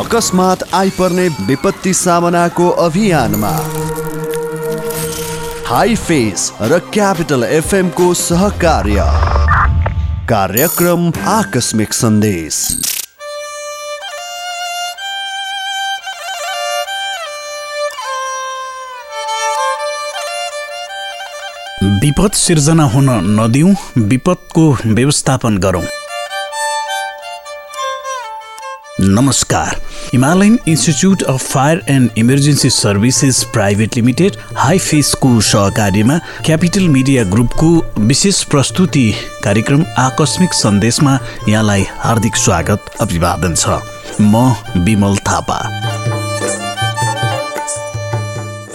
अकस्मात आइपर्ने विपत्ति सामनाको अभियानमा। हाई फेस र क्यापिटल एफएमको सहकार्य। कार्यक्रम आकस्मिक सन्देश। विपद सिर्जना हुन नदिउँ विपदको व्यवस्थापन गरौँ। नमस्कार। Himalayan Institute of Fire and Emergency Services Private Limited High फेसको सहकार्यमा क्यापिटल मिडिया ग्रुपको विशेष प्रस्तुति कार्यक्रम आकस्मिक सन्देशमा यहाँलाई हार्दिक स्वागत अभिवादन छ। म विमल थापा।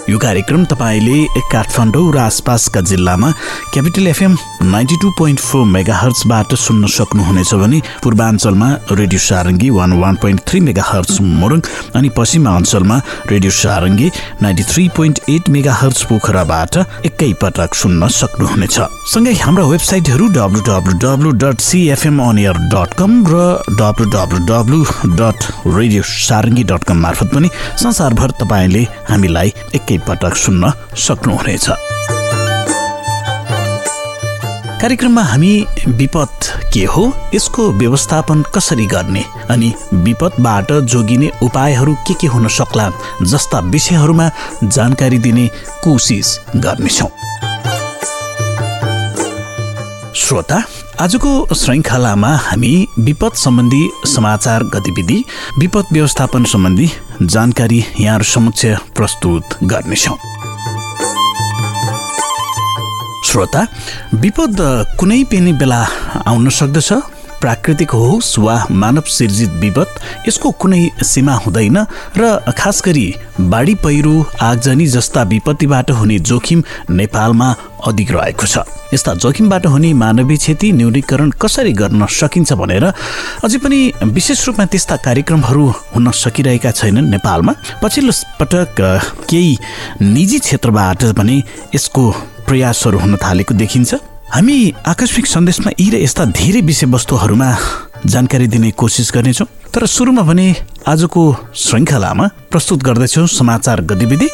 यो कार्यक्रम तपाईँले काठमाडौँ र आसपासका जिल्लामा Capital FM ninety two point four mega हर्चबाट सुन्न सक्नुहुनेछ भने पूर्वाञ्चलमा radio Sarangi one one point three megahertz Morang अनि पश्चिमा अञ्चलमा radio Sarangi ninety three point eight megahertz पोखराबाट एकैपटक सुन्न सक्नुहुनेछ। सँगै हाम्रा वेबसाइटहरू W W W dot CFM अनियर dot com र W W W dot radio Sarangi dot com मार्फत पनि संसारभर तपाईँले हामीलाई एकै पटक सुन्न सक्नुहुनेछ। कार्यक्रममा हामी विपद के हो यसको व्यवस्थापन कसरी गर्ने अनि विपदबाट जोगिने उपायहरू के के हुन सक्ला जस्ता विषयहरूमा जानकारी दिने कोसिस गर्नेछौँ। श्रोता आजको श्रृङ्खलामा हामी विपद सम्बन्धी समाचार गतिविधि विपद व्यवस्थापन सम्बन्धी जानकारी यहाँहरू समक्ष प्रस्तुत गर्नेछौँ। श्रोता विपद कुनै पनि बेला आउन सक्दछ। प्राकृतिक होस् वा मानव सिर्जित विपद यसको कुनै सीमा हुँदैन र खास गरी बाढी पहिरो आगजनी जस्ता विपत्तिबाट हुने जोखिम नेपालमा अधिक रहेको छ। यस्ता जोखिमबाट हुने मानवीय क्षति न्यूनीकरण कसरी गर्न सकिन्छ भनेर अझै पनि विशेष रूपमा त्यस्ता कार्यक्रमहरू हुन सकिरहेका छैनन् नेपालमा। पछिल्लो पटक केही निजी क्षेत्रबाट पनि यसको प्रयासहरू हुन थालेको देखिन्छ। हामी आकस्मिक सन्देशमा यी र यस्ता धेरै विषयवस्तुहरूमा जानकारी दिने कोसिस गर्नेछौँ। तर सुरुमा भने आजको श्रृङ्खलामा प्रस्तुत गर्दैछौँ समाचार गतिविधि।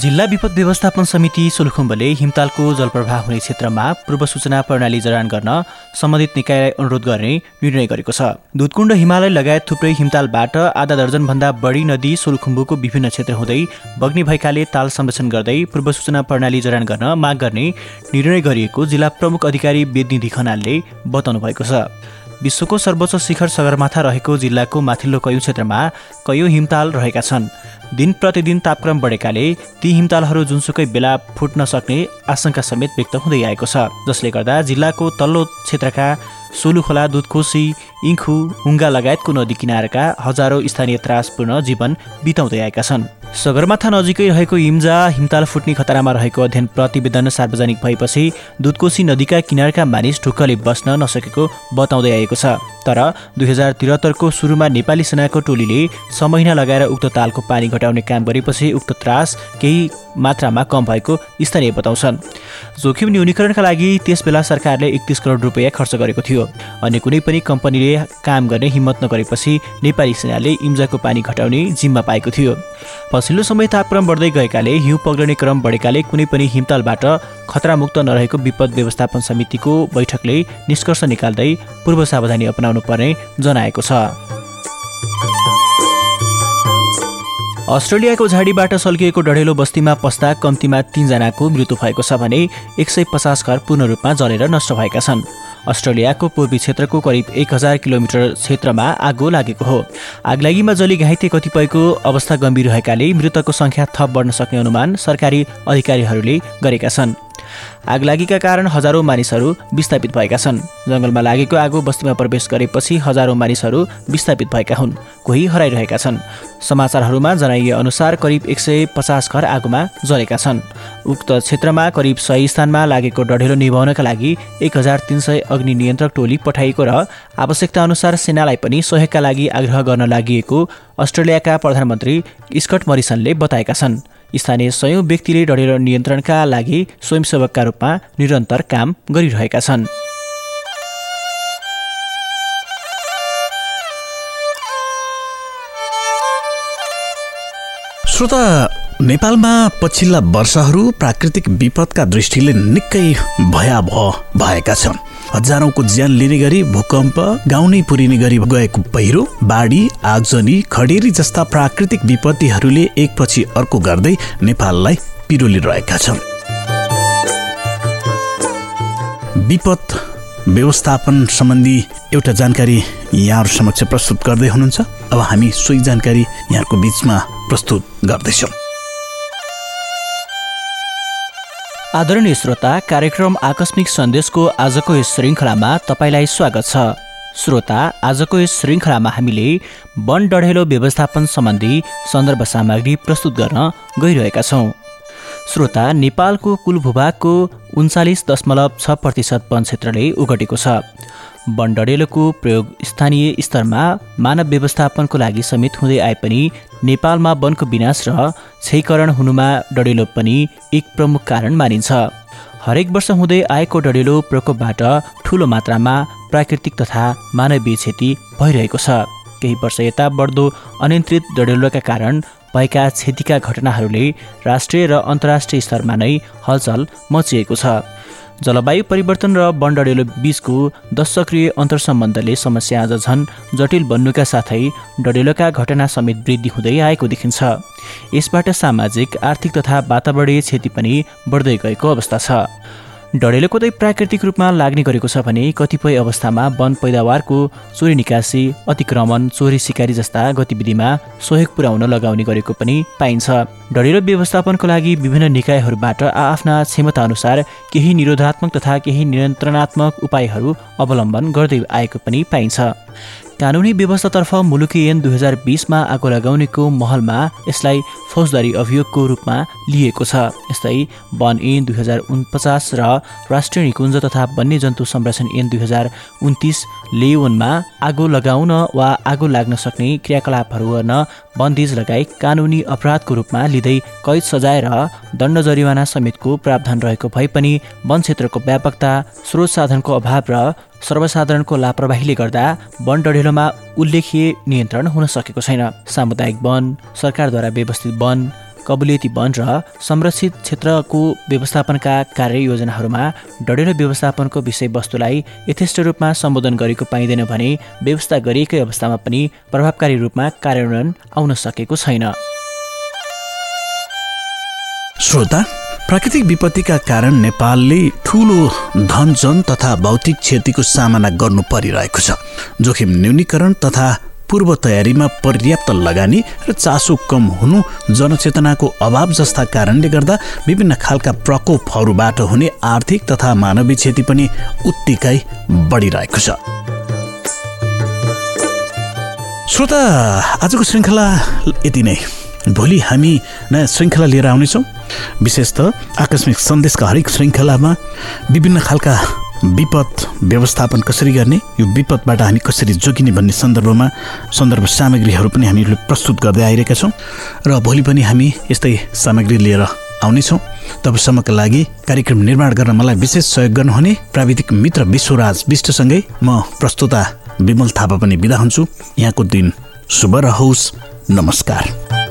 जिल्ला विपद व्यवस्थापन समिति सोलुखुम्बले हिमतालको जलप्रवाह हुने क्षेत्रमा पूर्व सूचना प्रणाली जडान गर्न सम्बन्धित निकायलाई अनुरोध गर्ने निर्णय गरेको छ। दुधकुण्ड हिमालय लगायत थुप्रै हिमतालबाट आधा दर्जनभन्दा बढी नदी सोलुखुम्बुको विभिन्न क्षेत्र हुँदै बग्ने भएकाले ताल संरक्षण गर्दै पूर्व सूचना प्रणाली जडान गर्न माग गर्ने निर्णय गरिएको जिल्ला प्रमुख अधिकारी वेदनिधि खनालले बताउनु भएको छ। विश्वको सर्वोच्च शिखर सगरमाथा रहेको जिल्लाको माथिल्लो कयौँ क्षेत्रमा कयौँ हिमताल रहेका छन्। दिन प्रतिदिन तापक्रम बढेकाले ती हिमतालहरू जुनसुकै बेला फुट्न सक्ने आशंका समेत व्यक्त हुँदै आएको छ जसले गर्दा जिल्लाको तल्लो क्षेत्रका सोलुखोला दुधकोशी इङ्खु हुङ्गा लगायतको नदी किनारका हजारौँ स्थानीय त्रासपूर्ण जीवन बिताउँदै आएका छन्। सगरमाथा नजिकै रहेको इम्जा हिमताल फुट्ने खतरामा रहेको अध्ययन प्रतिवेदन सार्वजनिक भएपछि दुधकोशी नदीका किनारका मानिस ढुक्कले बस्न नसकेको बताउँदै आएको छ। तर दुई हजार त्रिहत्तरको सुरुमा नेपाली सेनाको टोलीले छ महिना लगाएर उक्त तालको पानी घटाउने काम गरेपछि उक्त त्रास केही मात्रामा कम भएको स्थानीय बताउँछन्। जोखिम न्यूनीकरणका लागि त्यसबेला सरकारले एकतिस करोड रुपियाँ खर्च गरेको थियो। अनि कुनै पनि कम्पनीले काम गर्ने हिम्मत नगरेपछि नेपाली सेनाले इम्जाको पानी घटाउने जिम्मा पाएको थियो। पछिल्लो समय तापक्रम बढ्दै गएकाले हिउँ पग्लने क्रम बढेकाले कुनै पनि हिमतालबाट खतरामुक्त नरहेको विपद व्यवस्थापन समितिको बैठकले निष्कर्ष निकाल्दै पूर्व सावधानी अपनाउनु पर्ने जनाएको छ। अस्ट्रेलियाको झाडीबाट सल्किएको डढेलो बस्तीमा पस्दा कम्तीमा तीनजनाको मृत्यु भएको छ भने एक सय पचास घर पूर्ण रूपमा जलेर नष्ट भएका छन्। अस्ट्रेलियाको पूर्वी क्षेत्रको करिब एक हजार किलोमिटर क्षेत्रमा आगो लागेको हो। आगलागीमा जली घाइते कतिपयको अवस्था गम्भीर रहेकाले मृतकको सङ्ख्या थप बढ्न सक्ने अनुमान सरकारी अधिकारीहरूले गरेका छन्। आगलागीका कारण हजारौँ मानिसहरू विस्थापित भएका छन्। जङ्गलमा लागेको आगो बस्तीमा प्रवेश गरेपछि हजारौँ मानिसहरू विस्थापित भएका हुन् कोही हराइरहेका छन्। समाचारहरूमा जनाइए अनुसार करिब एक सय पचास घर आगोमा जलेका छन्। उक्त क्षेत्रमा करिब सय स्थानमा लागेको डढेलो निभाउनका लागि एक हजार तिन सय अग्नि नियन्त्रक टोली पठाइएको र आवश्यकता अनुसार सेनालाई पनि सहयोगका लागि आग्रह गर्न लागि अस्ट्रेलियाका प्रधानमन्त्री स्कट मरिसनले बताएका छन्। स्थानीय सयौँ व्यक्तिले डढेर नियन्त्रणका लागि स्वयंसेवकका रूपमा निरन्तर काम गरिरहेका छन्। श्रोता नेपालमा पछिल्ला वर्षहरू प्राकृतिक विपदका दृष्टिले निकै भयावह भएका छन्। हजारौंको ज्यान लिने गरी भूकम्प गाउँ नै पुरिने गरी गएको पहिरो बाढी आगजनी खडेरी जस्ता प्राकृतिक विपत्तिहरूले एकपछि अर्को गर्दै नेपाललाई पिरोलिरहेका छन्। विपद व्यवस्थापन सम्बन्धी एउटा जानकारी यहाँहरू समक्ष प्रस्तुत गर्दै हुनुहुन्छ। अब हामी सोही जानकारी यहाँको बिचमा प्रस्तुत गर्दैछौँ। आदरणीय श्रोता कार्यक्रम आकस्मिक सन्देशको आजको यस श्रृङ्खलामा तपाईँलाई स्वागत छ। श्रोता आजको यस श्रृङ्खलामा हामीले वन डढेलो व्यवस्थापन सम्बन्धी सन्दर्भ सामग्री प्रस्तुत गर्न गइरहेका छौँ। श्रोता नेपालको कुल भूभागको उन्चालिस दशमलव छ प्रतिशत वन क्षेत्रले ओगटेको छ। वन डढेलोको प्रयोग स्थानीय स्तरमा मानव व्यवस्थापनको लागि समेत हुँदै आए पनि नेपालमा वनको विनाश र क्षयकरण हुनुमा डढेलो पनि एक प्रमुख कारण मानिन्छ। हरेक वर्ष हुँदै आएको डढेलो प्रकोपबाट ठुलो मात्रामा प्राकृतिक तथा मानवीय क्षति भइरहेको छ। केही वर्ष यता बढ्दो अनियन्त्रित डढेलोका कारण भएका क्षतिका घटनाहरूले राष्ट्रिय र अन्तर्राष्ट्रिय स्तरमा नै हलचल मचिएको छ। जलवायु परिवर्तन र बन्डडेलो बीचको दशक्रिय अन्तर्सम्बन्धले समस्या आज झन् जटिल बन्नुका साथै डडेलोका घटना समेत वृद्धि हुँदै आएको देखिन्छ। यसबाट सामाजिक आर्थिक तथा वातावरणीय क्षति पनि बढ्दै गएको अवस्था छ। डढेलो कतै प्राकृतिक रूपमा लाग्ने गरेको छ भने कतिपय अवस्थामा वन पैदावारको चोरी निकासी अतिक्रमण चोरी सिकारी जस्ता गतिविधिमा सहयोग पुर्याउन लगाउने गरेको पनि पाइन्छ। डढेलो व्यवस्थापनको लागि विभिन्न निकायहरूबाट आआफ्ना क्षमताअनुसार केही निरोधात्मक तथा केही नियन्त्रणात्मक उपायहरू अवलम्बन गर्दै आएको पनि पाइन्छ। कानुनी व्यवस्थातर्फ मुलुकी ऐन दुई हजार बिसमा आगो लगाउनेको महलमा यसलाई फौजदारी अभियोगको रूपमा लिएको छ। यस्तै वन ऐन दुई हजार उनपचास र राष्ट्रिय निकुञ्ज तथा वन्यजन्तु संरक्षण ऐन दुई हजार उन्तिस लेवनमा आगो लगाउन वा आगो लाग्न सक्ने क्रियाकलापहरू गर्न बन्दिज लगाई कानुनी अपराधको रूपमा लिँदै कैद सजाय र दण्ड जरिवाना समेतको प्रावधान रहेको भए पनि वन क्षेत्रको व्यापकता स्रोत साधनको अभाव र सर्वसाधारणको लापरवाहीले गर्दा वन डढेलोमा उल्लेखीय नियन्त्रण हुन सकेको छैन। सामुदायिक वन सरकारद्वारा व्यवस्थित वन कबुलियती वन र संरक्षित क्षेत्रको व्यवस्थापनका कार्ययोजनाहरूमा डढेलो व्यवस्थापनको विषयवस्तुलाई यथेष्ट रूपमा सम्बोधन गरेको पाइँदैन भने व्यवस्था गरिएकै अवस्थामा पनि प्रभावकारी रूपमा कार्यान्वयन आउन सकेको छैन। श्रोता प्राकृतिक विपत्तिका कारण नेपालले ठुलो धनजन तथा भौतिक क्षतिको सामना गर्नु परिरहेको छ। जोखिम न्यूनीकरण तथा पूर्व तयारीमा पर्याप्त लगानी र चासो कम हुनु जनचेतनाको अभाव जस्ता कारणले गर्दा विभिन्न खालका प्रकोपहरूबाट हुने आर्थिक तथा मानवीय क्षति पनि उत्तिकै बढिरहेको छ। श्रोता आजको श्रृङ्खला यति नै। भोलि हामी नयाँ श्रृङ्खला लिएर आउनेछौँ। विशेष त आकस्मिक सन्देशका हरेक श्रृङ्खलामा विभिन्न खालका विपद व्यवस्थापन कसरी गर्ने? यो विपदबाट हामी कसरी जोगिने भन्ने सन्दर्भमा सन्दर्भ सामग्रीहरू पनि हामीले प्रस्तुत गर्दै आइरहेका छौँ। र भोलि पनि हामी यस्तै सामग्री लिएर आउनेछौँ। तबसम्मका लागि कार्यक्रम निर्माण गर्न मलाई विशेष सहयोग गर्नुहुने प्राविधिक मित्र विश्वराज विष्टसँगै म प्रस्तुता विमल थापा पनि बिदा हुन्छु। यहाँको दिन शुभ रहोस्। नमस्कार।